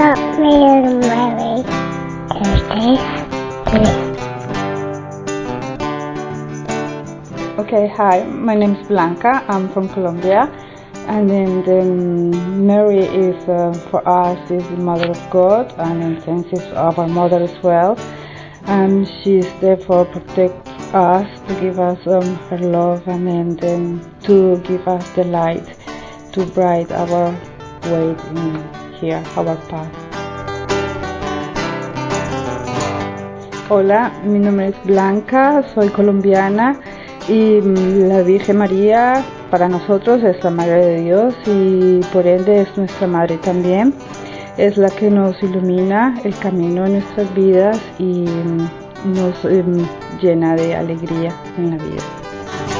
St. Mary Mary. Okay, hi, my name is Blanca. I'm from Colombia. And then, then Mary is uh, for us is the mother of God, and in sense is our mother as well. And she's there for protect us, to give us um, her love, and then, then to give us the light, to bright our way in Hola, mi nombre es Blanca, soy colombiana y mm, la Virgen María para nosotros es la Madre de Dios y por ende es nuestra Madre también. Es la que nos ilumina el camino en nuestras vidas y mm, nos em, llena de alegría en la vida.